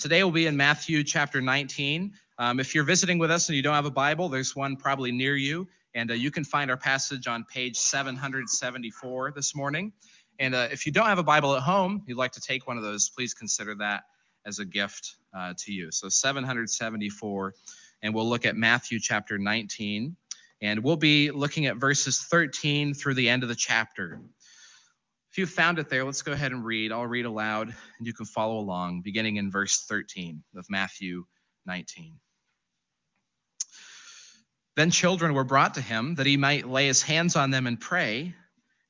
Today we'll be in Matthew chapter 19. Um, if you're visiting with us and you don't have a Bible, there's one probably near you, and uh, you can find our passage on page 774 this morning. And uh, if you don't have a Bible at home, you'd like to take one of those, please consider that as a gift uh, to you. So 774, and we'll look at Matthew chapter 19, and we'll be looking at verses 13 through the end of the chapter. If you found it there, let's go ahead and read. I'll read aloud and you can follow along, beginning in verse 13 of Matthew 19. Then children were brought to him that he might lay his hands on them and pray.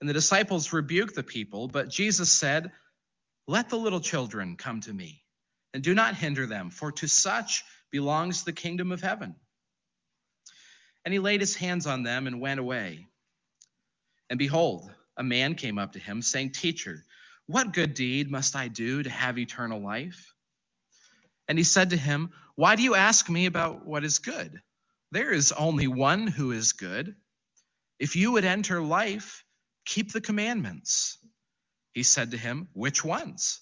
And the disciples rebuked the people, but Jesus said, Let the little children come to me, and do not hinder them, for to such belongs the kingdom of heaven. And he laid his hands on them and went away. And behold, a man came up to him, saying, Teacher, what good deed must I do to have eternal life? And he said to him, Why do you ask me about what is good? There is only one who is good. If you would enter life, keep the commandments. He said to him, Which ones?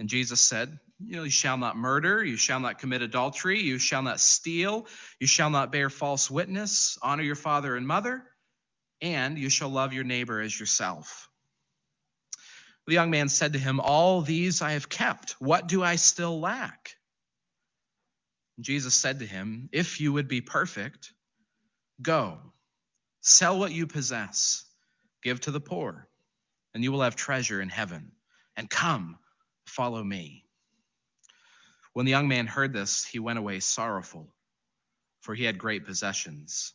And Jesus said, You know, you shall not murder, you shall not commit adultery, you shall not steal, you shall not bear false witness, honor your father and mother and you shall love your neighbor as yourself. The young man said to him, All these I have kept. What do I still lack? Jesus said to him, If you would be perfect, go, sell what you possess, give to the poor, and you will have treasure in heaven. And come, follow me. When the young man heard this, he went away sorrowful, for he had great possessions.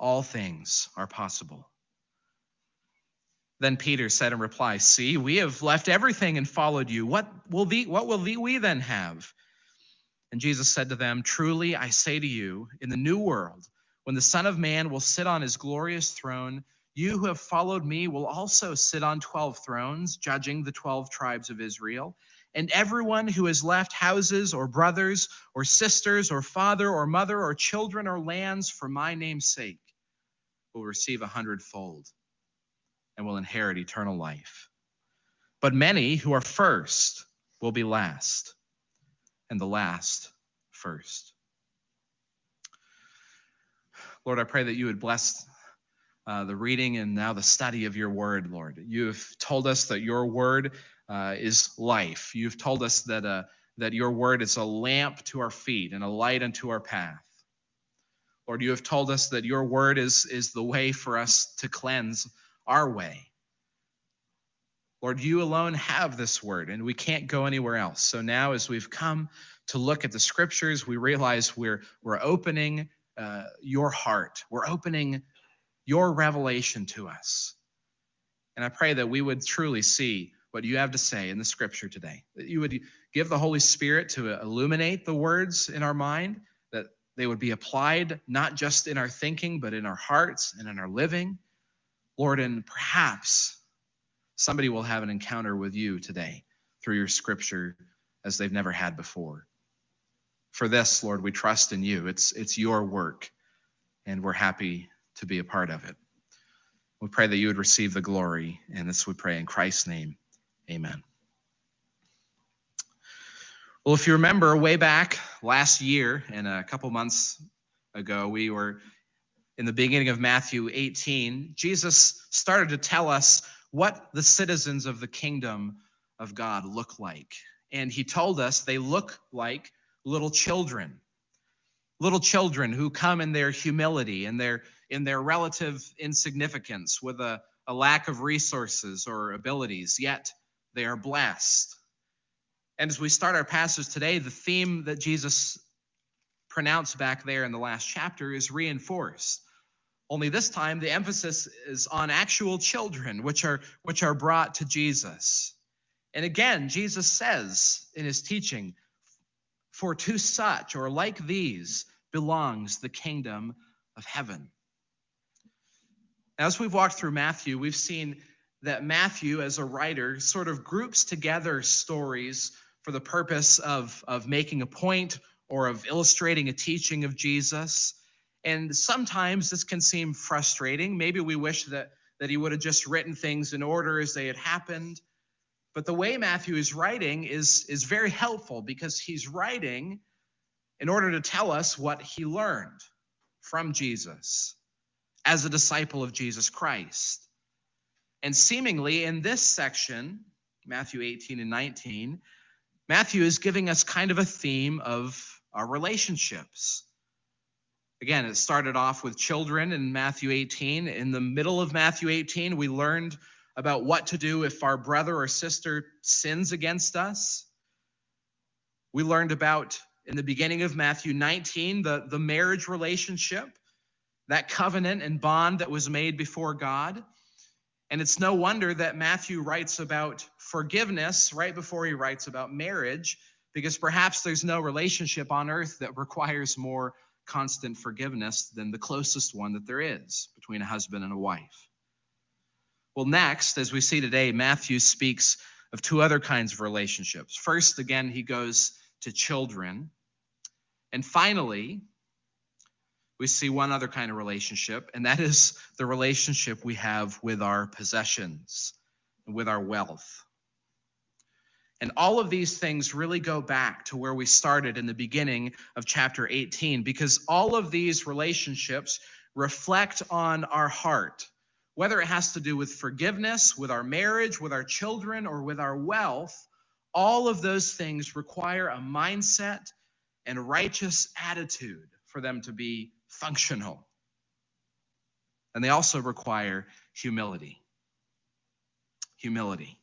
all things are possible. Then Peter said in reply, See, we have left everything and followed you. What will, what will we then have? And Jesus said to them, Truly I say to you, in the new world, when the Son of Man will sit on his glorious throne, you who have followed me will also sit on 12 thrones, judging the 12 tribes of Israel. And everyone who has left houses or brothers or sisters or father or mother or children or lands for my name's sake will receive a hundredfold and will inherit eternal life. But many who are first will be last, and the last first. Lord, I pray that you would bless uh, the reading and now the study of your word, Lord. You've told us that your word uh, is life. You've told us that, uh, that your word is a lamp to our feet and a light unto our path. Lord, you have told us that your word is, is the way for us to cleanse our way. Lord, you alone have this word, and we can't go anywhere else. So now, as we've come to look at the scriptures, we realize we're, we're opening uh, your heart, we're opening your revelation to us. And I pray that we would truly see what you have to say in the scripture today, that you would give the Holy Spirit to illuminate the words in our mind, they would be applied not just in our thinking, but in our hearts and in our living. Lord, and perhaps somebody will have an encounter with you today through your scripture as they've never had before. For this, Lord, we trust in you. It's, it's your work, and we're happy to be a part of it. We pray that you would receive the glory, and this we pray in Christ's name. Amen. Well, if you remember way back last year and a couple months ago, we were in the beginning of Matthew 18. Jesus started to tell us what the citizens of the kingdom of God look like. And he told us they look like little children. Little children who come in their humility and their in their relative insignificance with a, a lack of resources or abilities, yet they are blessed and as we start our passage today, the theme that Jesus pronounced back there in the last chapter is reinforced. Only this time the emphasis is on actual children which are which are brought to Jesus. And again, Jesus says in his teaching, For to such or like these belongs the kingdom of heaven. As we've walked through Matthew, we've seen that Matthew, as a writer, sort of groups together stories for the purpose of, of making a point or of illustrating a teaching of Jesus. And sometimes this can seem frustrating. Maybe we wish that, that he would have just written things in order as they had happened. But the way Matthew is writing is, is very helpful because he's writing in order to tell us what he learned from Jesus as a disciple of Jesus Christ. And seemingly in this section, Matthew 18 and 19, Matthew is giving us kind of a theme of our relationships. Again, it started off with children in Matthew 18. In the middle of Matthew 18, we learned about what to do if our brother or sister sins against us. We learned about, in the beginning of Matthew 19, the, the marriage relationship that covenant and bond that was made before God. And it's no wonder that Matthew writes about forgiveness right before he writes about marriage, because perhaps there's no relationship on earth that requires more constant forgiveness than the closest one that there is between a husband and a wife. Well, next, as we see today, Matthew speaks of two other kinds of relationships. First, again, he goes to children. And finally, we see one other kind of relationship, and that is the relationship we have with our possessions with our wealth. And all of these things really go back to where we started in the beginning of chapter 18, because all of these relationships reflect on our heart, whether it has to do with forgiveness, with our marriage, with our children, or with our wealth. All of those things require a mindset and righteous attitude for them to be functional. And they also require humility. Humility.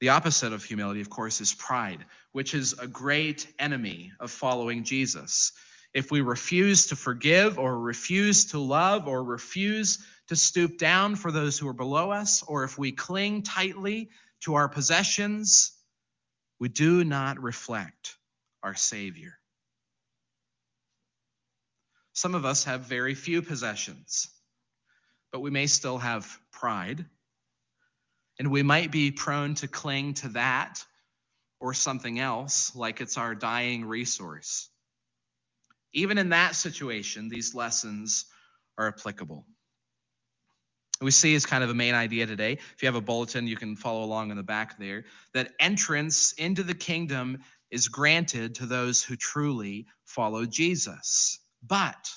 The opposite of humility, of course, is pride, which is a great enemy of following Jesus. If we refuse to forgive or refuse to love or refuse to stoop down for those who are below us, or if we cling tightly to our possessions, we do not reflect our Savior. Some of us have very few possessions, but we may still have pride. And we might be prone to cling to that or something else like it's our dying resource. Even in that situation, these lessons are applicable. We see as kind of a main idea today. If you have a bulletin, you can follow along in the back there that entrance into the kingdom is granted to those who truly follow Jesus. But,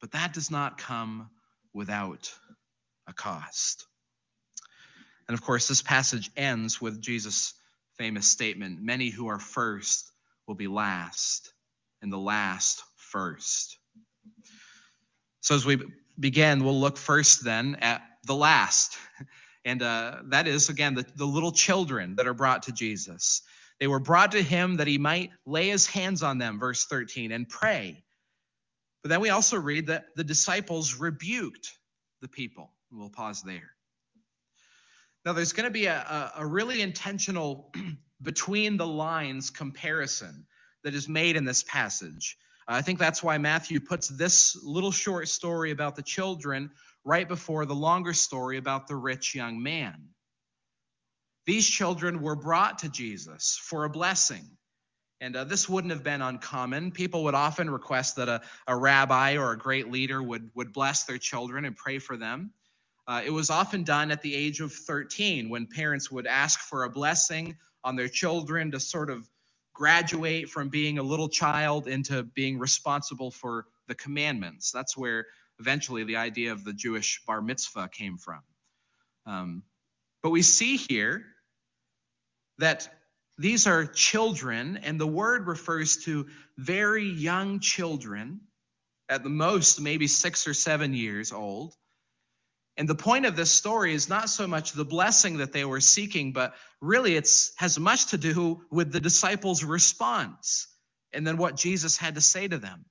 but that does not come without a cost. And of course, this passage ends with Jesus' famous statement many who are first will be last, and the last first. So as we begin, we'll look first then at the last. And uh, that is, again, the, the little children that are brought to Jesus. They were brought to him that he might lay his hands on them, verse 13, and pray. But then we also read that the disciples rebuked the people. We'll pause there. Now, there's going to be a, a, really intentional between the lines comparison that is made in this passage. I think that's why Matthew puts this little short story about the children right before the longer story about the rich young man. These children were brought to Jesus for a blessing. And uh, this wouldn't have been uncommon. People would often request that a, a rabbi or a great leader would, would bless their children and pray for them. Uh, it was often done at the age of 13 when parents would ask for a blessing on their children to sort of graduate from being a little child into being responsible for the commandments. That's where eventually the idea of the Jewish bar mitzvah came from. Um, but we see here that these are children, and the word refers to very young children, at the most, maybe six or seven years old. And the point of this story is not so much the blessing that they were seeking, but really it has much to do with the disciples' response and then what Jesus had to say to them.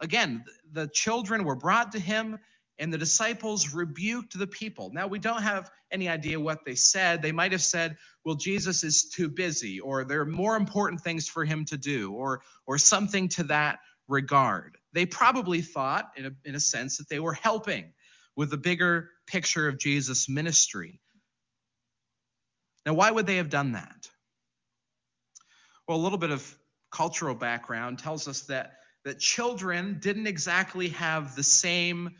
Again, the children were brought to him and the disciples rebuked the people. Now, we don't have any idea what they said. They might have said, well, Jesus is too busy, or there are more important things for him to do, or, or something to that regard. They probably thought, in a, in a sense, that they were helping with the bigger picture of Jesus' ministry. Now, why would they have done that? Well, a little bit of cultural background tells us that, that children didn't exactly have the same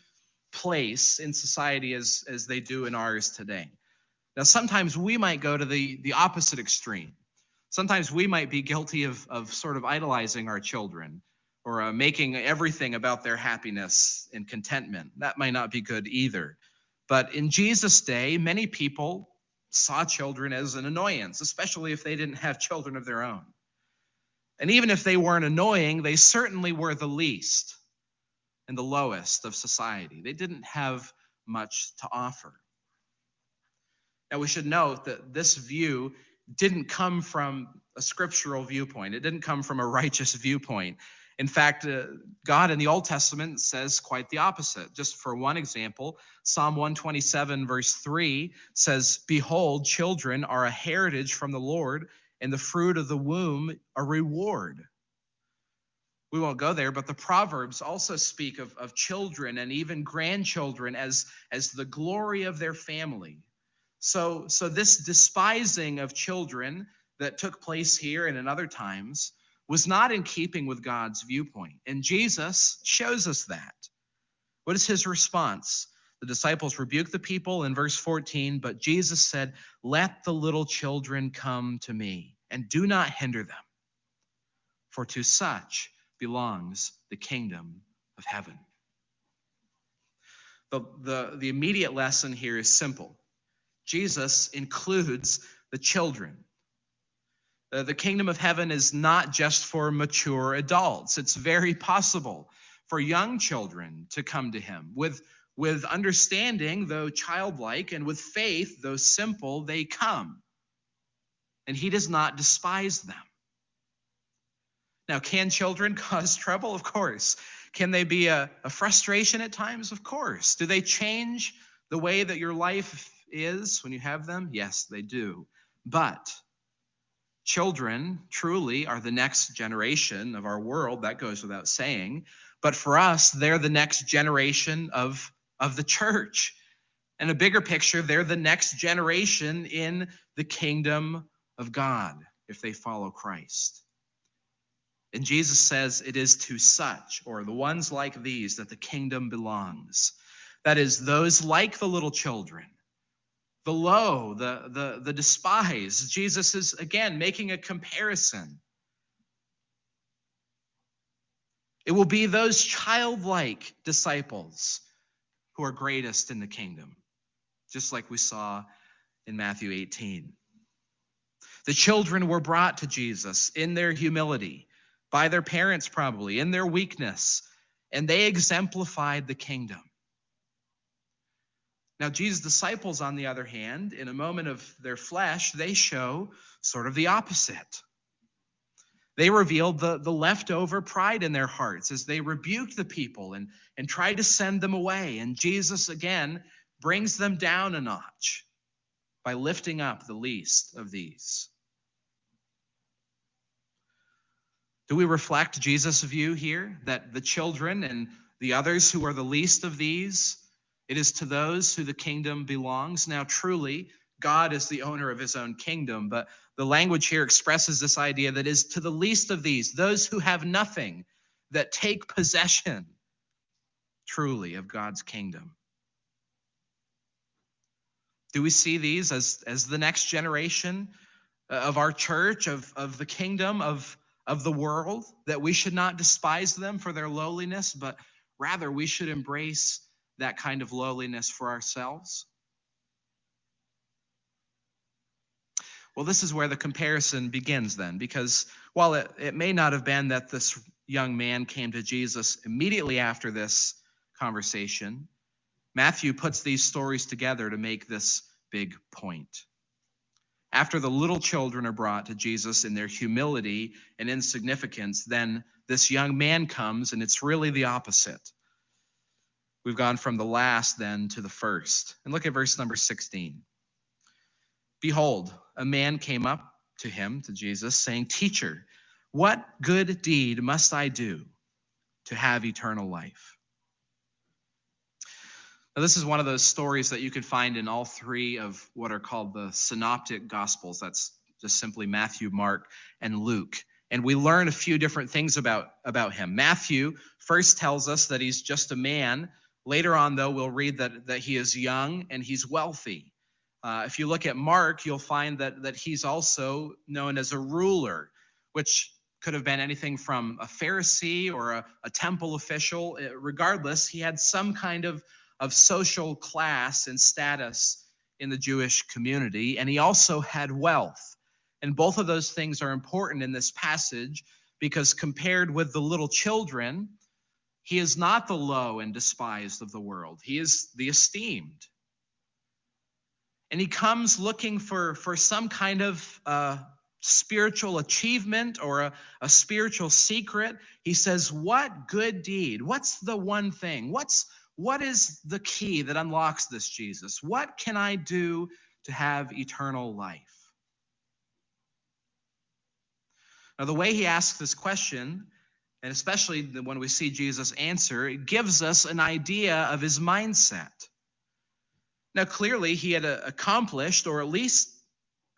place in society as, as they do in ours today. Now, sometimes we might go to the, the opposite extreme. Sometimes we might be guilty of, of sort of idolizing our children or uh, making everything about their happiness and contentment. That might not be good either. But in Jesus' day, many people saw children as an annoyance, especially if they didn't have children of their own. And even if they weren't annoying, they certainly were the least and the lowest of society. They didn't have much to offer. Now, we should note that this view didn't come from a scriptural viewpoint, it didn't come from a righteous viewpoint. In fact, uh, God in the Old Testament says quite the opposite. Just for one example, Psalm 127, verse 3 says, Behold, children are a heritage from the Lord, and the fruit of the womb a reward. We won't go there, but the Proverbs also speak of, of children and even grandchildren as, as the glory of their family. So, so this despising of children that took place here and in other times was not in keeping with God's viewpoint. And Jesus shows us that. What is his response? The disciples rebuked the people in verse 14, but Jesus said, Let the little children come to me, and do not hinder them, for to such belongs the kingdom of heaven. The, the, the immediate lesson here is simple Jesus includes the children uh, the kingdom of heaven is not just for mature adults. It's very possible for young children to come to him with, with understanding, though childlike, and with faith, though simple, they come. And he does not despise them. Now, can children cause trouble? Of course. Can they be a, a frustration at times? Of course. Do they change the way that your life is when you have them? Yes, they do. But Children truly are the next generation of our world. That goes without saying. But for us, they're the next generation of, of the church. And a bigger picture, they're the next generation in the kingdom of God if they follow Christ. And Jesus says it is to such, or the ones like these, that the kingdom belongs. That is, those like the little children the low, the, the, the despised. Jesus is, again, making a comparison. It will be those childlike disciples who are greatest in the kingdom, just like we saw in Matthew 18. The children were brought to Jesus in their humility, by their parents, probably, in their weakness, and they exemplified the kingdom. Now, Jesus' disciples, on the other hand, in a moment of their flesh, they show sort of the opposite. They revealed the, the leftover pride in their hearts as they rebuked the people and, and tried to send them away. And Jesus, again, brings them down a notch by lifting up the least of these. Do we reflect Jesus' view here that the children and the others who are the least of these it is to those who the kingdom belongs. Now, truly, God is the owner of his own kingdom, but the language here expresses this idea that is to the least of these, those who have nothing, that take possession truly of God's kingdom. Do we see these as, as the next generation of our church, of, of the kingdom, of, of the world, that we should not despise them for their lowliness, but rather we should embrace that kind of lowliness for ourselves? Well, this is where the comparison begins then, because while it, it may not have been that this young man came to Jesus immediately after this conversation, Matthew puts these stories together to make this big point. After the little children are brought to Jesus in their humility and insignificance, then this young man comes, and it's really the opposite. We've gone from the last then to the first. And look at verse number 16. Behold, a man came up to him, to Jesus, saying, Teacher, what good deed must I do to have eternal life? Now, this is one of those stories that you could find in all three of what are called the synoptic gospels. That's just simply Matthew, Mark, and Luke. And we learn a few different things about, about him. Matthew first tells us that he's just a man Later on, though, we'll read that, that he is young and he's wealthy. Uh, if you look at Mark, you'll find that, that he's also known as a ruler, which could have been anything from a Pharisee or a, a temple official. Uh, regardless, he had some kind of, of social class and status in the Jewish community, and he also had wealth. And both of those things are important in this passage because compared with the little children, he is not the low and despised of the world, he is the esteemed. And he comes looking for, for some kind of uh, spiritual achievement or a, a spiritual secret. He says, What good deed? What's the one thing? What's what is the key that unlocks this, Jesus? What can I do to have eternal life? Now, the way he asks this question and especially when we see Jesus answer, it gives us an idea of his mindset. Now, clearly, he had uh, accomplished or at least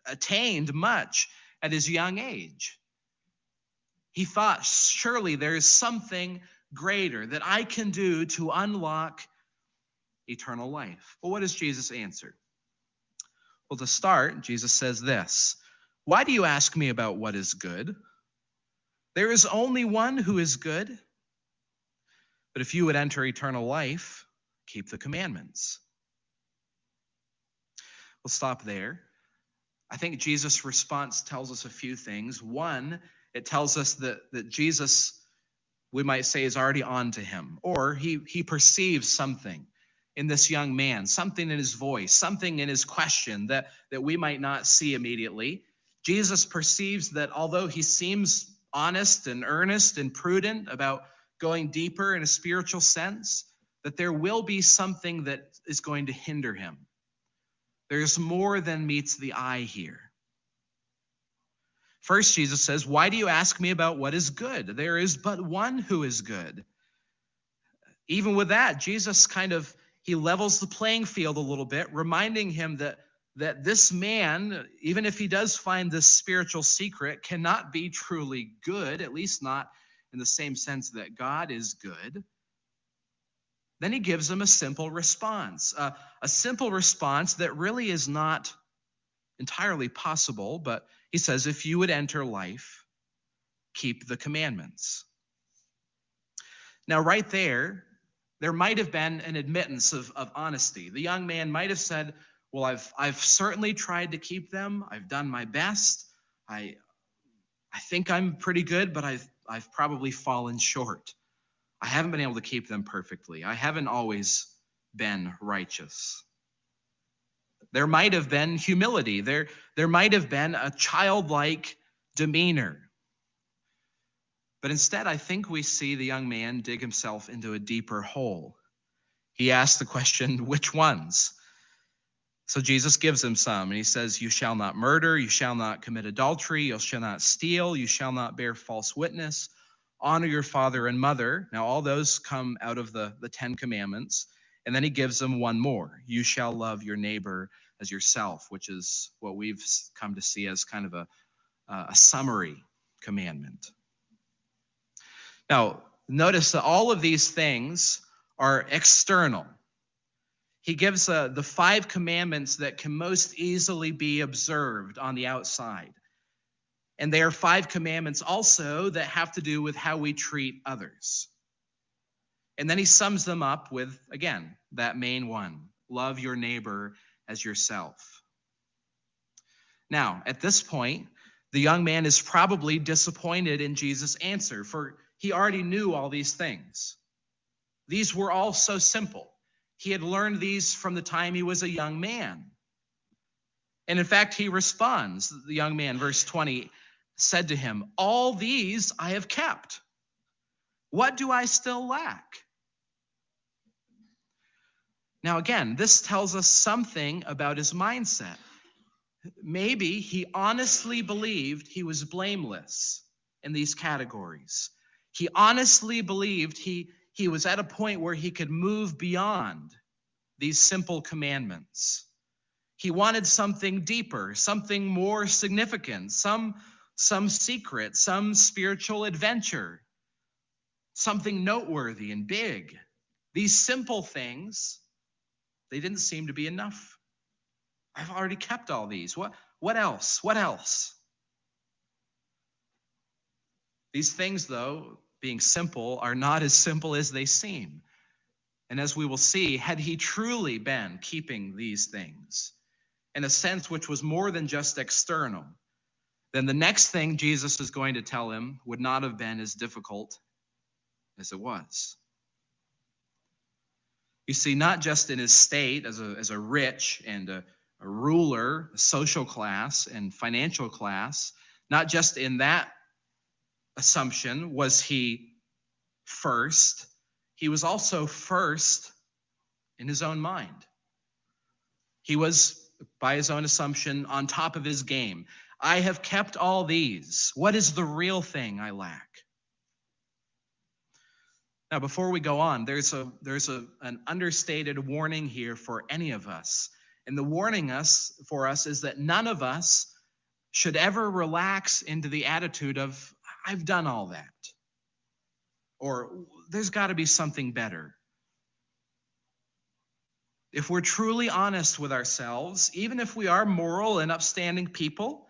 attained much at his young age. He thought, surely there is something greater that I can do to unlock eternal life. Well, what does Jesus answer? Well, to start, Jesus says this Why do you ask me about what is good? There is only one who is good. But if you would enter eternal life, keep the commandments. We'll stop there. I think Jesus' response tells us a few things. One, it tells us that, that Jesus, we might say, is already on to him, or he, he perceives something in this young man, something in his voice, something in his question that, that we might not see immediately. Jesus perceives that although he seems honest and earnest and prudent about going deeper in a spiritual sense, that there will be something that is going to hinder him. There's more than meets the eye here. First, Jesus says, Why do you ask me about what is good? There is but one who is good. Even with that, Jesus kind of he levels the playing field a little bit, reminding him that that this man, even if he does find this spiritual secret, cannot be truly good, at least not in the same sense that God is good. Then he gives him a simple response, uh, a simple response that really is not entirely possible, but he says, if you would enter life, keep the commandments. Now, right there, there might have been an admittance of, of honesty. The young man might have said, well, I've I've certainly tried to keep them. I've done my best. I I think I'm pretty good, but I've I've probably fallen short. I haven't been able to keep them perfectly. I haven't always been righteous. There might have been humility. There, there might have been a childlike demeanor. But instead, I think we see the young man dig himself into a deeper hole. He asks the question, which ones? So Jesus gives him some, and he says, You shall not murder, you shall not commit adultery, you shall not steal, you shall not bear false witness, honor your father and mother. Now, all those come out of the, the Ten Commandments. And then he gives them one more You shall love your neighbor as yourself, which is what we've come to see as kind of a, a summary commandment. Now, notice that all of these things are external. He gives uh, the five commandments that can most easily be observed on the outside. And they are five commandments also that have to do with how we treat others. And then he sums them up with, again, that main one love your neighbor as yourself. Now, at this point, the young man is probably disappointed in Jesus' answer, for he already knew all these things. These were all so simple. He had learned these from the time he was a young man. And in fact, he responds, the young man, verse 20, said to him, All these I have kept. What do I still lack? Now, again, this tells us something about his mindset. Maybe he honestly believed he was blameless in these categories. He honestly believed he, he was at a point where he could move beyond these simple commandments. He wanted something deeper, something more significant, some, some secret, some spiritual adventure, something noteworthy and big. These simple things, they didn't seem to be enough. I've already kept all these. What, what else? What else? These things, though, being simple, are not as simple as they seem. And as we will see, had he truly been keeping these things in a sense which was more than just external, then the next thing Jesus is going to tell him would not have been as difficult as it was. You see, not just in his state as a, as a rich and a, a ruler, a social class and financial class, not just in that assumption was he first, he was also first in his own mind. He was, by his own assumption, on top of his game. I have kept all these. What is the real thing I lack? Now, before we go on, there's a there's a, an understated warning here for any of us. And the warning us for us is that none of us should ever relax into the attitude of, I've done all that. Or there's got to be something better. If we're truly honest with ourselves, even if we are moral and upstanding people,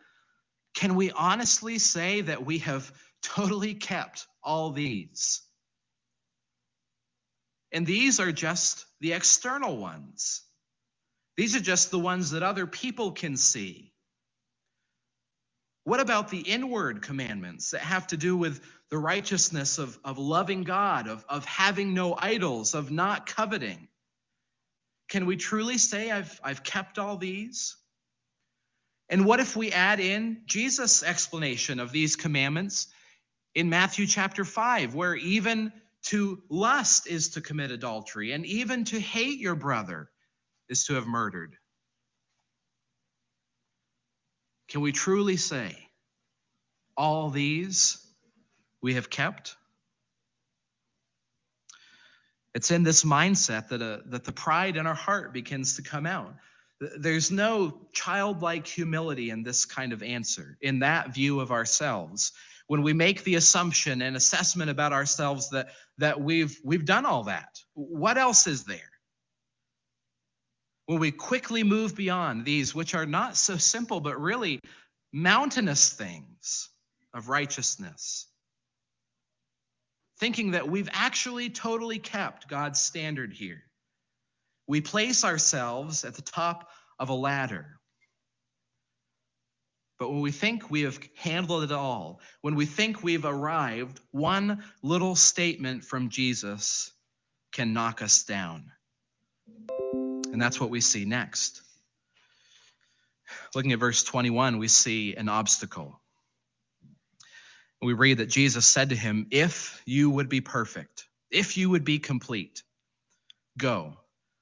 can we honestly say that we have totally kept all these? And these are just the external ones. These are just the ones that other people can see. What about the inward commandments that have to do with the righteousness of, of loving God, of, of having no idols, of not coveting? Can we truly say, I've, I've kept all these? And what if we add in Jesus' explanation of these commandments in Matthew chapter 5, where even to lust is to commit adultery, and even to hate your brother is to have murdered? Can we truly say, all these we have kept? It's in this mindset that, uh, that the pride in our heart begins to come out. There's no childlike humility in this kind of answer, in that view of ourselves. When we make the assumption and assessment about ourselves that, that we've, we've done all that, what else is there? When we quickly move beyond these, which are not so simple, but really mountainous things of righteousness, thinking that we've actually totally kept God's standard here. We place ourselves at the top of a ladder. But when we think we have handled it all, when we think we've arrived, one little statement from Jesus can knock us down. And that's what we see next. Looking at verse 21, we see an obstacle. We read that Jesus said to him, If you would be perfect, if you would be complete, go,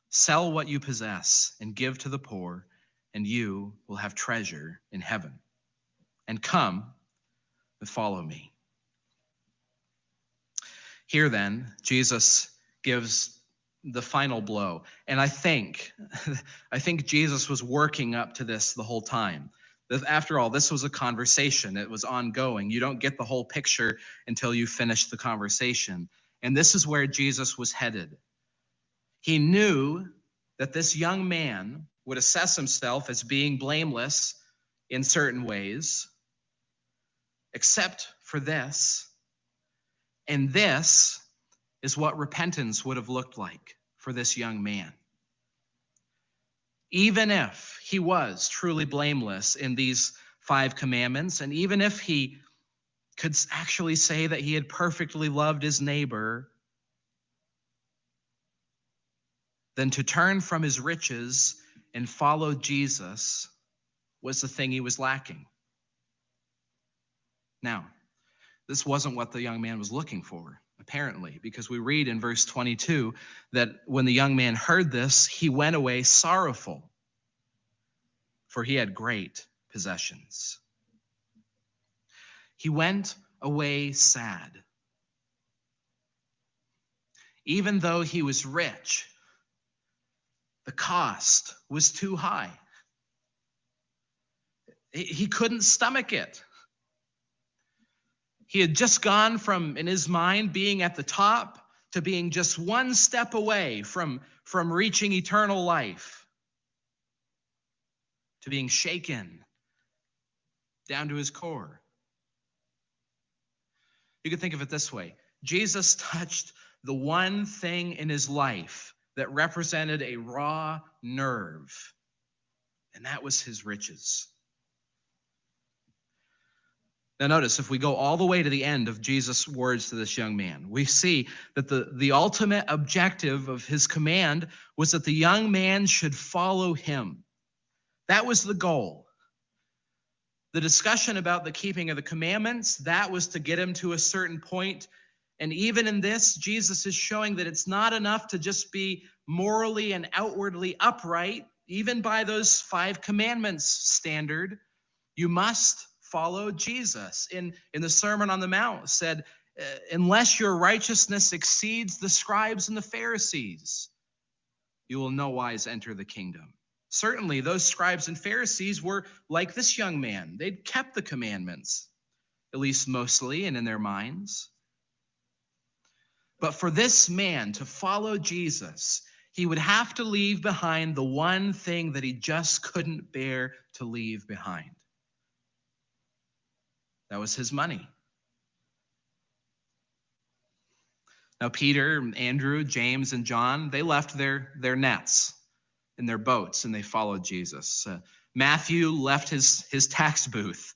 sell what you possess and give to the poor, and you will have treasure in heaven. And come and follow me. Here then, Jesus gives the final blow. And I think, I think Jesus was working up to this the whole time. After all, this was a conversation. It was ongoing. You don't get the whole picture until you finish the conversation. And this is where Jesus was headed. He knew that this young man would assess himself as being blameless in certain ways, except for this. And this is what repentance would have looked like for this young man. Even if he was truly blameless in these five commandments, and even if he could actually say that he had perfectly loved his neighbor, then to turn from his riches and follow Jesus was the thing he was lacking. Now, this wasn't what the young man was looking for apparently, because we read in verse 22 that when the young man heard this, he went away sorrowful, for he had great possessions. He went away sad. Even though he was rich, the cost was too high. He couldn't stomach it. He had just gone from, in his mind, being at the top to being just one step away from, from reaching eternal life, to being shaken down to his core. You could think of it this way Jesus touched the one thing in his life that represented a raw nerve, and that was his riches. Now, notice if we go all the way to the end of Jesus' words to this young man, we see that the, the ultimate objective of his command was that the young man should follow him. That was the goal. The discussion about the keeping of the commandments, that was to get him to a certain point. And even in this, Jesus is showing that it's not enough to just be morally and outwardly upright, even by those five commandments standard. You must follow Jesus. In, in the Sermon on the Mount, said, uh, Unless your righteousness exceeds the scribes and the Pharisees, you will no wise enter the kingdom. Certainly, those scribes and Pharisees were like this young man. They'd kept the commandments, at least mostly and in their minds. But for this man to follow Jesus, he would have to leave behind the one thing that he just couldn't bear to leave behind. That was his money. Now, Peter, Andrew, James, and John, they left their, their nets in their boats and they followed Jesus. Uh, Matthew left his, his tax booth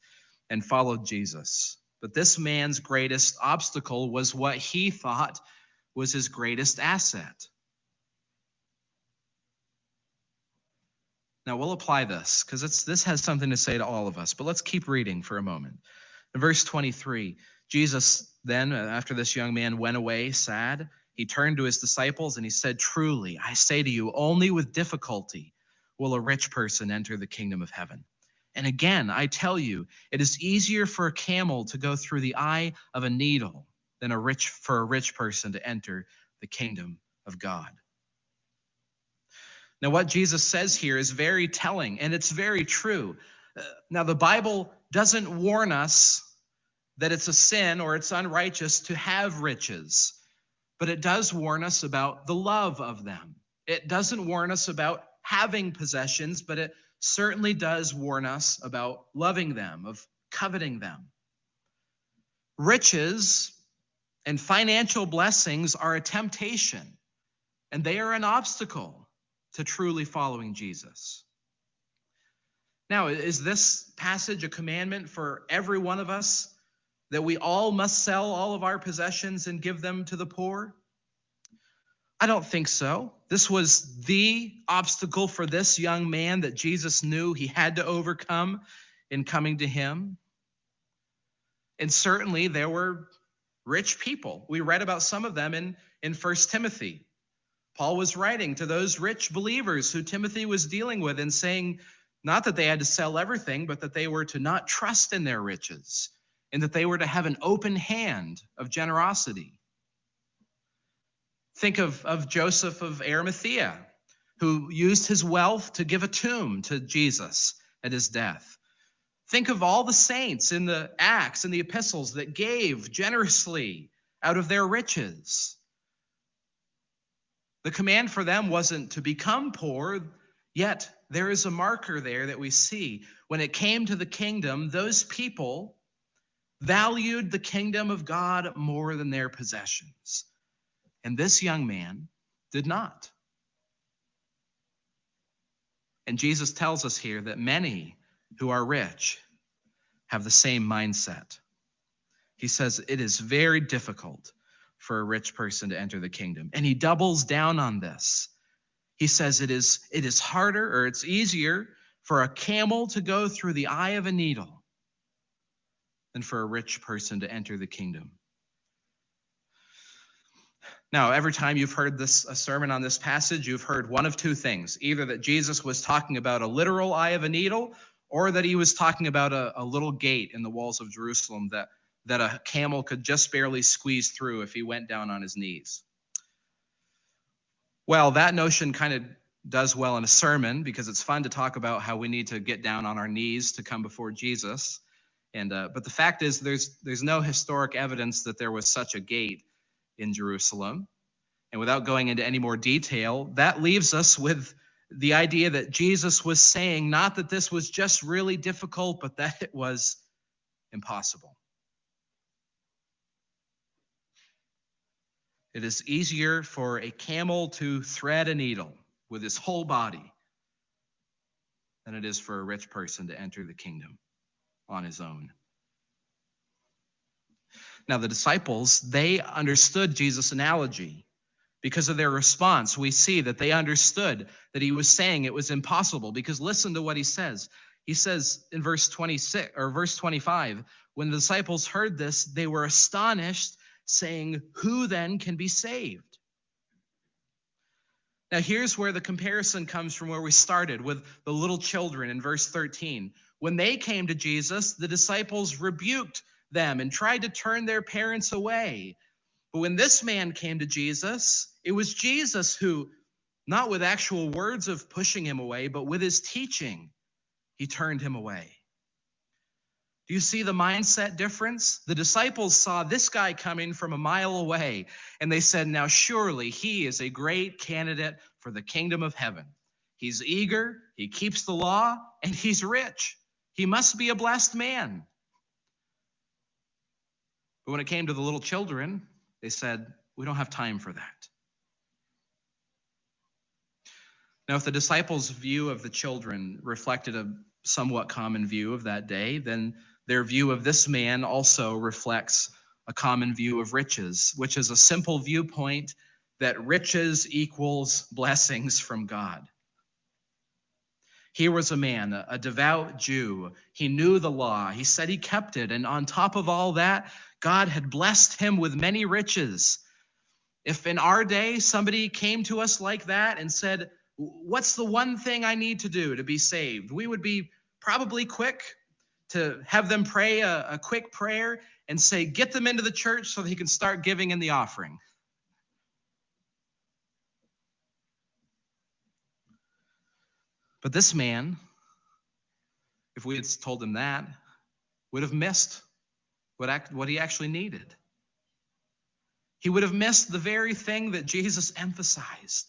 and followed Jesus. But this man's greatest obstacle was what he thought was his greatest asset. Now, we'll apply this because this has something to say to all of us, but let's keep reading for a moment. Verse 23, Jesus then, uh, after this young man went away sad, he turned to his disciples and he said, Truly, I say to you, only with difficulty will a rich person enter the kingdom of heaven. And again, I tell you, it is easier for a camel to go through the eye of a needle than a rich for a rich person to enter the kingdom of God. Now, what Jesus says here is very telling, and it's very true. Now, the Bible doesn't warn us that it's a sin or it's unrighteous to have riches, but it does warn us about the love of them. It doesn't warn us about having possessions, but it certainly does warn us about loving them, of coveting them. Riches and financial blessings are a temptation, and they are an obstacle to truly following Jesus. Now, is this passage a commandment for every one of us that we all must sell all of our possessions and give them to the poor? I don't think so. This was the obstacle for this young man that Jesus knew he had to overcome in coming to him. And certainly there were rich people. We read about some of them in, in 1 Timothy. Paul was writing to those rich believers who Timothy was dealing with and saying, not that they had to sell everything, but that they were to not trust in their riches and that they were to have an open hand of generosity. Think of, of Joseph of Arimathea, who used his wealth to give a tomb to Jesus at his death. Think of all the saints in the Acts and the epistles that gave generously out of their riches. The command for them wasn't to become poor, yet there is a marker there that we see. When it came to the kingdom, those people valued the kingdom of God more than their possessions. And this young man did not. And Jesus tells us here that many who are rich have the same mindset. He says it is very difficult for a rich person to enter the kingdom. And he doubles down on this. He says it is, it is harder or it's easier for a camel to go through the eye of a needle than for a rich person to enter the kingdom. Now, every time you've heard this a sermon on this passage, you've heard one of two things: either that Jesus was talking about a literal eye of a needle, or that he was talking about a, a little gate in the walls of Jerusalem that that a camel could just barely squeeze through if he went down on his knees. Well, that notion kind of does well in a sermon because it's fun to talk about how we need to get down on our knees to come before Jesus. And uh, but the fact is, there's there's no historic evidence that there was such a gate in Jerusalem. And without going into any more detail, that leaves us with the idea that Jesus was saying not that this was just really difficult, but that it was impossible. It is easier for a camel to thread a needle with his whole body than it is for a rich person to enter the kingdom on his own. Now, the disciples, they understood Jesus' analogy. Because of their response, we see that they understood that he was saying it was impossible. Because listen to what he says. He says in verse 26 or verse 25, when the disciples heard this, they were astonished, saying, Who then can be saved? Now, here's where the comparison comes from where we started with the little children in verse 13. When they came to Jesus, the disciples rebuked them and tried to turn their parents away. But when this man came to Jesus, it was Jesus who, not with actual words of pushing him away, but with his teaching, he turned him away. Do you see the mindset difference? The disciples saw this guy coming from a mile away, and they said, Now surely he is a great candidate for the kingdom of heaven. He's eager, he keeps the law, and he's rich. He must be a blessed man. But when it came to the little children, they said, We don't have time for that. Now, if the disciples' view of the children reflected a somewhat common view of that day, then their view of this man also reflects a common view of riches, which is a simple viewpoint that riches equals blessings from God. Here was a man, a devout Jew. He knew the law. He said he kept it. And on top of all that, God had blessed him with many riches. If in our day somebody came to us like that and said, What's the one thing I need to do to be saved? We would be probably quick to have them pray a, a quick prayer and say, Get them into the church so that he can start giving in the offering. But this man, if we had told him that, would have missed what, act, what he actually needed. He would have missed the very thing that Jesus emphasized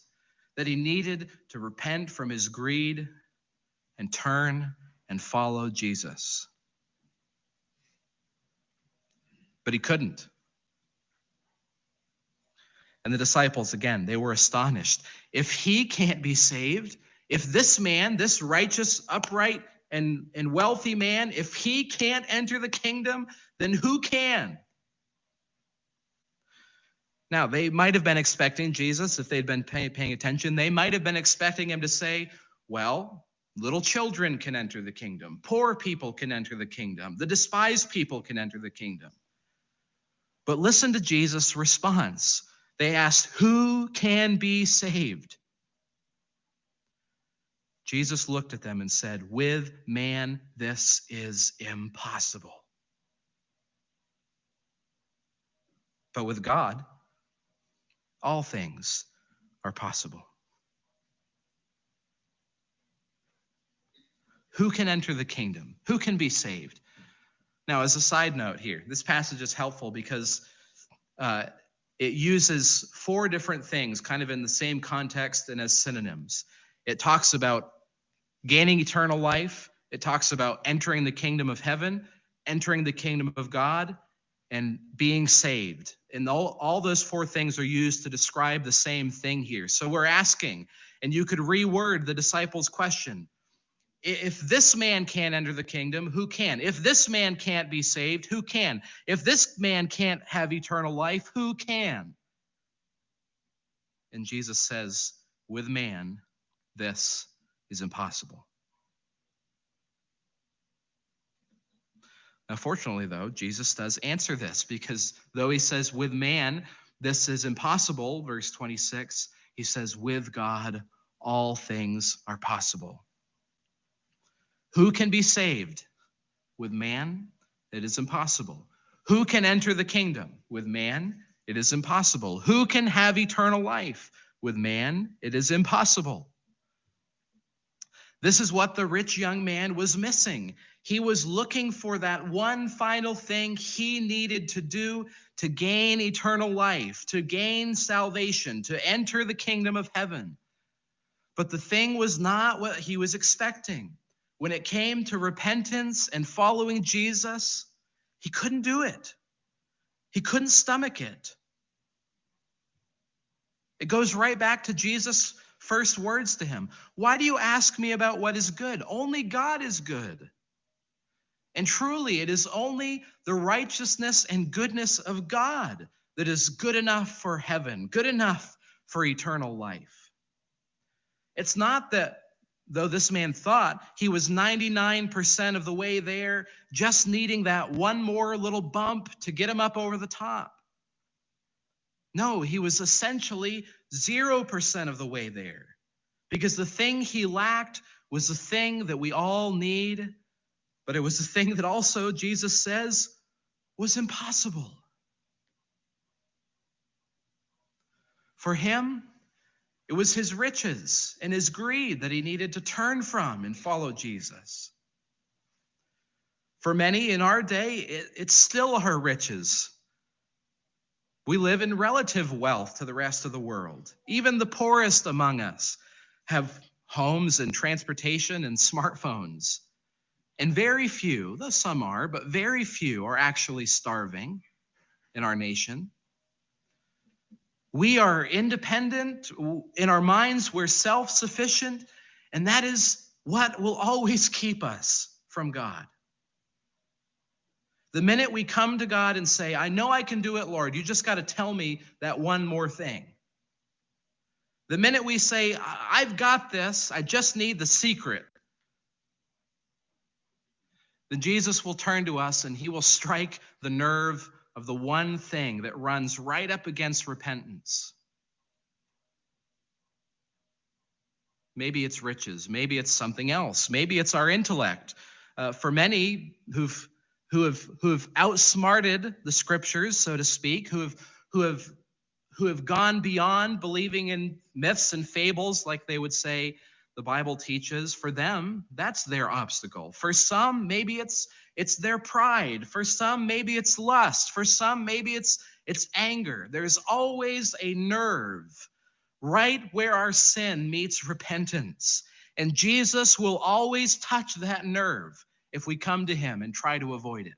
that he needed to repent from his greed and turn and follow Jesus. But he couldn't. And the disciples, again, they were astonished. If he can't be saved, if this man, this righteous, upright, and, and wealthy man, if he can't enter the kingdom, then who can? Now, they might have been expecting Jesus, if they'd been pay, paying attention, they might have been expecting him to say, Well, little children can enter the kingdom, poor people can enter the kingdom, the despised people can enter the kingdom. But listen to Jesus' response. They asked, Who can be saved? Jesus looked at them and said, With man, this is impossible. But with God, all things are possible. Who can enter the kingdom? Who can be saved? Now, as a side note here, this passage is helpful because uh, it uses four different things kind of in the same context and as synonyms. It talks about gaining eternal life. It talks about entering the kingdom of heaven, entering the kingdom of God, and being saved. And all, all those four things are used to describe the same thing here. So we're asking, and you could reword the disciples' question if this man can't enter the kingdom, who can? If this man can't be saved, who can? If this man can't have eternal life, who can? And Jesus says, with man, this is impossible. Now, fortunately, though, Jesus does answer this because though he says with man, this is impossible, verse 26, he says, with God, all things are possible. Who can be saved? With man, it is impossible. Who can enter the kingdom? With man, it is impossible. Who can have eternal life? With man, it is impossible. This is what the rich young man was missing. He was looking for that one final thing he needed to do to gain eternal life, to gain salvation, to enter the kingdom of heaven. But the thing was not what he was expecting. When it came to repentance and following Jesus, he couldn't do it. He couldn't stomach it. It goes right back to Jesus' first words to him Why do you ask me about what is good? Only God is good. And truly, it is only the righteousness and goodness of God that is good enough for heaven, good enough for eternal life. It's not that, though this man thought he was 99% of the way there, just needing that one more little bump to get him up over the top. No, he was essentially 0% of the way there because the thing he lacked was the thing that we all need but it was the thing that also, Jesus says, was impossible. For him, it was his riches and his greed that he needed to turn from and follow Jesus. For many in our day, it, it's still our riches. We live in relative wealth to the rest of the world. Even the poorest among us have homes and transportation and smartphones. And very few, though some are, but very few are actually starving in our nation. We are independent. In our minds, we're self sufficient, and that is what will always keep us from God. The minute we come to God and say, I know I can do it, Lord, you just got to tell me that one more thing. The minute we say, I've got this, I just need the secret, then Jesus will turn to us and he will strike the nerve of the one thing that runs right up against repentance. Maybe it's riches. Maybe it's something else. Maybe it's our intellect. Uh, for many who've who have who have outsmarted the scriptures, so to speak, who have who have who have gone beyond believing in myths and fables, like they would say the Bible teaches, for them, that's their obstacle. For some, maybe it's it's their pride. For some, maybe it's lust. For some, maybe it's it's anger. There's always a nerve right where our sin meets repentance. And Jesus will always touch that nerve if we come to him and try to avoid it.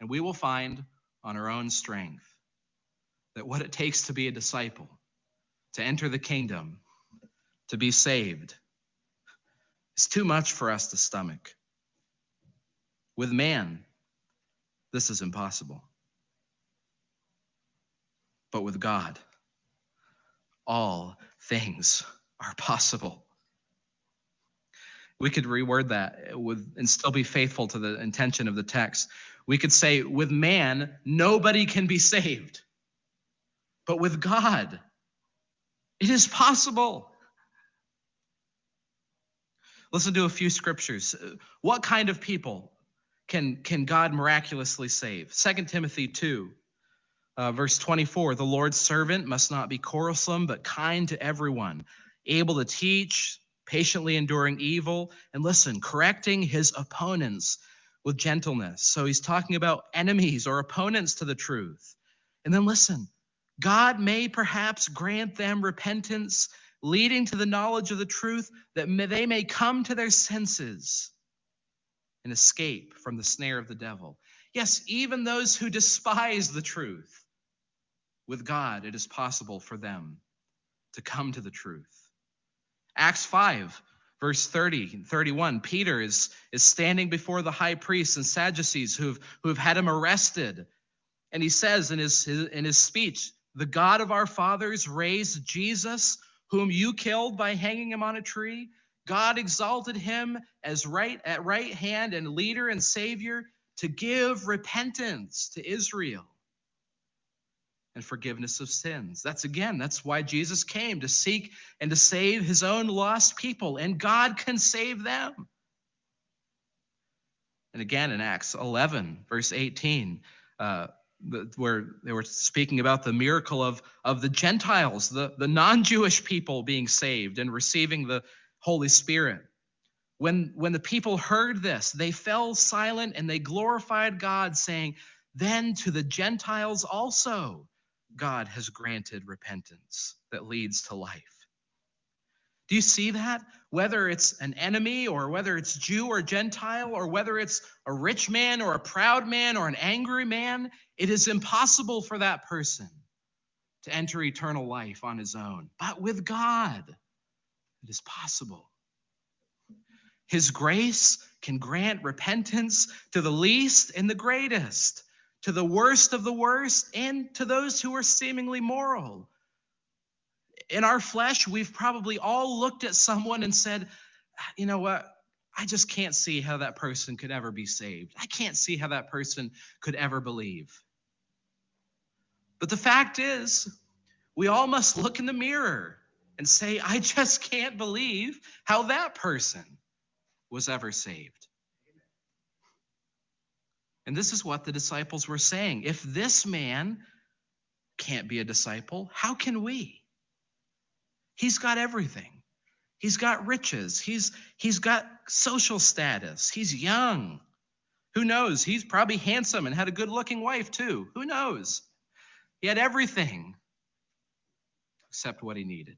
And we will find on our own strength that what it takes to be a disciple, to enter the kingdom, to be saved is too much for us to stomach. With man, this is impossible. But with God, all things are possible. We could reword that with, and still be faithful to the intention of the text. We could say, with man, nobody can be saved. But with God, it is possible. Listen to a few scriptures. What kind of people can, can God miraculously save? 2 Timothy 2, uh, verse 24 The Lord's servant must not be quarrelsome, but kind to everyone, able to teach, patiently enduring evil, and listen, correcting his opponents with gentleness. So he's talking about enemies or opponents to the truth. And then listen, God may perhaps grant them repentance leading to the knowledge of the truth, that they may come to their senses and escape from the snare of the devil. Yes, even those who despise the truth, with God, it is possible for them to come to the truth. Acts 5, verse 30 and 31, Peter is, is standing before the high priests and Sadducees who've, who've had him arrested. And he says in his, his, in his speech, The God of our fathers raised Jesus whom you killed by hanging him on a tree. God exalted him as right at right hand and leader and savior to give repentance to Israel. and forgiveness of sins. That's again, that's why Jesus came to seek and to save his own lost people, and God can save them. And again in Acts 11, verse 18, uh, where they were speaking about the miracle of, of the Gentiles, the, the non Jewish people being saved and receiving the Holy Spirit. When, when the people heard this, they fell silent and they glorified God, saying, Then to the Gentiles also God has granted repentance that leads to life. Do you see that? Whether it's an enemy or whether it's Jew or Gentile or whether it's a rich man or a proud man or an angry man, it is impossible for that person to enter eternal life on his own. But with God, it is possible. His grace can grant repentance to the least and the greatest, to the worst of the worst, and to those who are seemingly moral in our flesh, we've probably all looked at someone and said, you know what? I just can't see how that person could ever be saved. I can't see how that person could ever believe. But the fact is, we all must look in the mirror and say, I just can't believe how that person was ever saved. And this is what the disciples were saying. If this man can't be a disciple, how can we? He's got everything. He's got riches. He's he's got social status. He's young. Who knows? He's probably handsome and had a good-looking wife too. Who knows? He had everything except what he needed.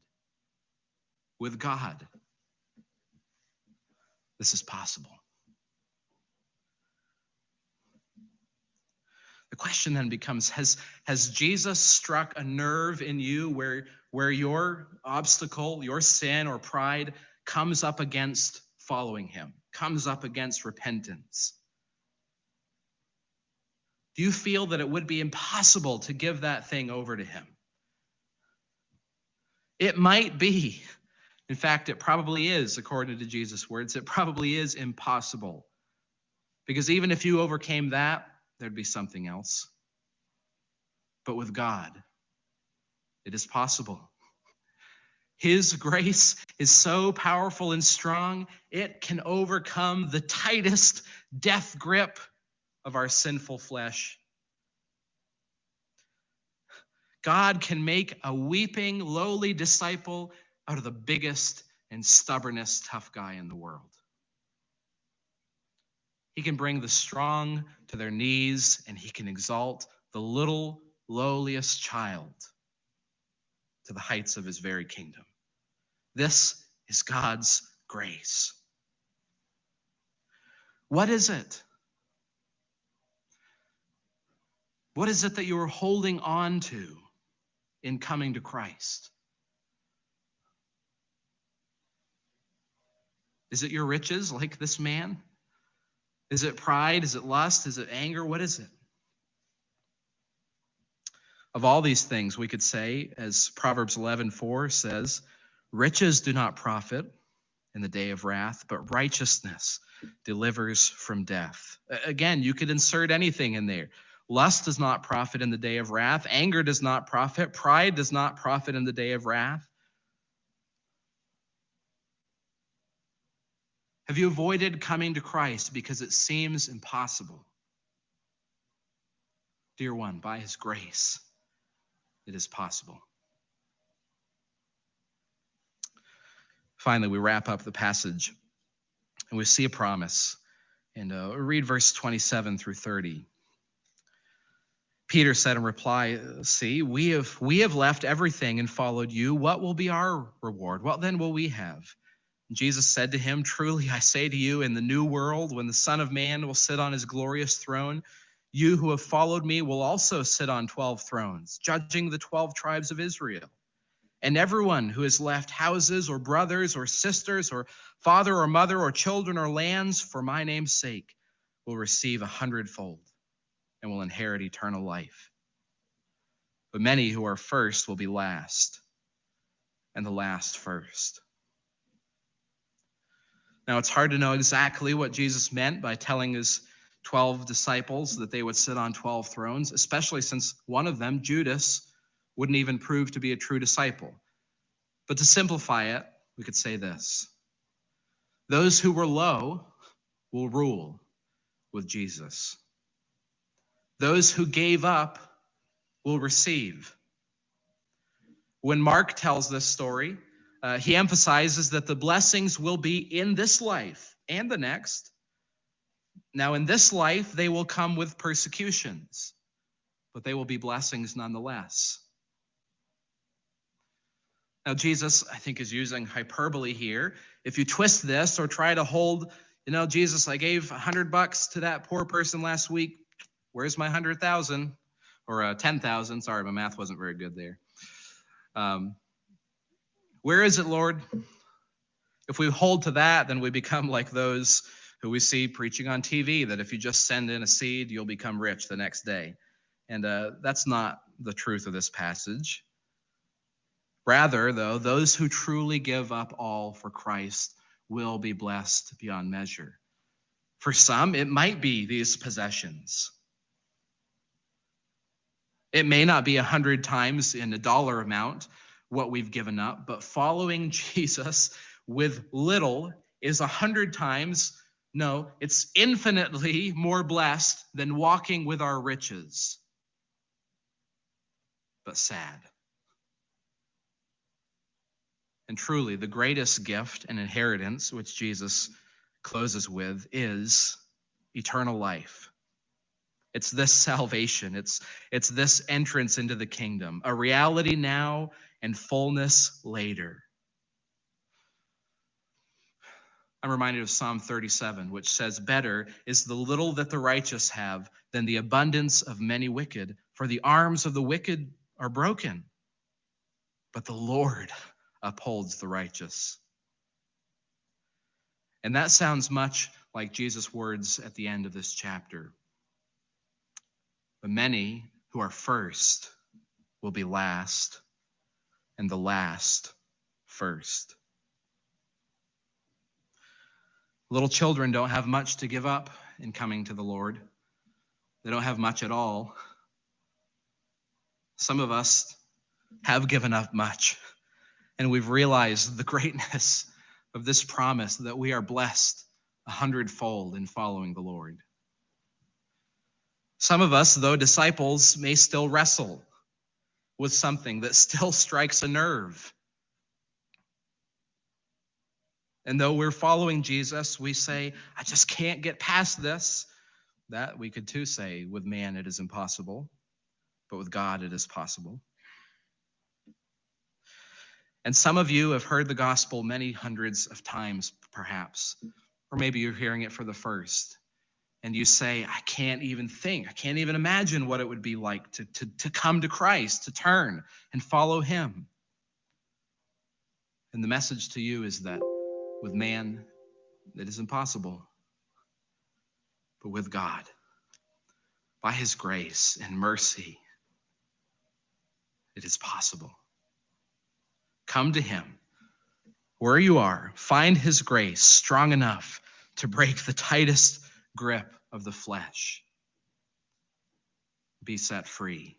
With God, this is possible. The question then becomes has, has Jesus struck a nerve in you where, where your obstacle, your sin or pride comes up against following him, comes up against repentance? Do you feel that it would be impossible to give that thing over to him? It might be. In fact, it probably is, according to Jesus' words, it probably is impossible. Because even if you overcame that, there'd be something else. But with God, it is possible. His grace is so powerful and strong, it can overcome the tightest death grip of our sinful flesh. God can make a weeping, lowly disciple out of the biggest and stubbornest tough guy in the world. He can bring the strong to their knees, and he can exalt the little, lowliest child to the heights of his very kingdom. This is God's grace. What is it? What is it that you are holding on to in coming to Christ? Is it your riches like this man? Is it pride? Is it lust? Is it anger? What is it? Of all these things, we could say, as Proverbs 11:4 says, riches do not profit in the day of wrath, but righteousness delivers from death. Again, you could insert anything in there. Lust does not profit in the day of wrath. Anger does not profit. Pride does not profit in the day of wrath. Have you avoided coming to Christ because it seems impossible? Dear one, by his grace, it is possible. Finally, we wrap up the passage and we see a promise. And uh, read verse 27 through 30. Peter said in reply, See, we have, we have left everything and followed you. What will be our reward? What then will we have? Jesus said to him, Truly I say to you, in the new world, when the Son of Man will sit on his glorious throne, you who have followed me will also sit on 12 thrones, judging the 12 tribes of Israel. And everyone who has left houses or brothers or sisters or father or mother or children or lands for my name's sake will receive a hundredfold and will inherit eternal life. But many who are first will be last, and the last first. Now, it's hard to know exactly what Jesus meant by telling his 12 disciples that they would sit on 12 thrones, especially since one of them, Judas, wouldn't even prove to be a true disciple. But to simplify it, we could say this Those who were low will rule with Jesus. Those who gave up will receive. When Mark tells this story, uh, he emphasizes that the blessings will be in this life and the next. Now, in this life, they will come with persecutions, but they will be blessings nonetheless. Now, Jesus, I think, is using hyperbole here. If you twist this or try to hold, you know, Jesus, I gave hundred bucks to that poor person last week. Where's my hundred thousand or uh, ten thousand? Sorry, my math wasn't very good there. Um, where is it, Lord? If we hold to that, then we become like those who we see preaching on TV that if you just send in a seed, you'll become rich the next day. And uh, that's not the truth of this passage. Rather, though, those who truly give up all for Christ will be blessed beyond measure. For some, it might be these possessions. It may not be a hundred times in a dollar amount, what we've given up, but following Jesus with little is a hundred times, no, it's infinitely more blessed than walking with our riches. But sad. And truly, the greatest gift and inheritance, which Jesus closes with, is eternal life. It's this salvation. It's, it's this entrance into the kingdom, a reality now and fullness later. I'm reminded of Psalm 37, which says, Better is the little that the righteous have than the abundance of many wicked, for the arms of the wicked are broken, but the Lord upholds the righteous. And that sounds much like Jesus' words at the end of this chapter. But many who are first will be last, and the last first. Little children don't have much to give up in coming to the Lord. They don't have much at all. Some of us have given up much, and we've realized the greatness of this promise that we are blessed a hundredfold in following the Lord. Some of us, though disciples, may still wrestle with something that still strikes a nerve. And though we're following Jesus, we say, I just can't get past this. That we could too say, with man it is impossible, but with God it is possible. And some of you have heard the gospel many hundreds of times, perhaps, or maybe you're hearing it for the first and you say, I can't even think, I can't even imagine what it would be like to, to, to come to Christ, to turn and follow Him. And the message to you is that with man, it is impossible. But with God, by His grace and mercy, it is possible. Come to Him where you are, find His grace strong enough to break the tightest grip of the flesh. Be set free.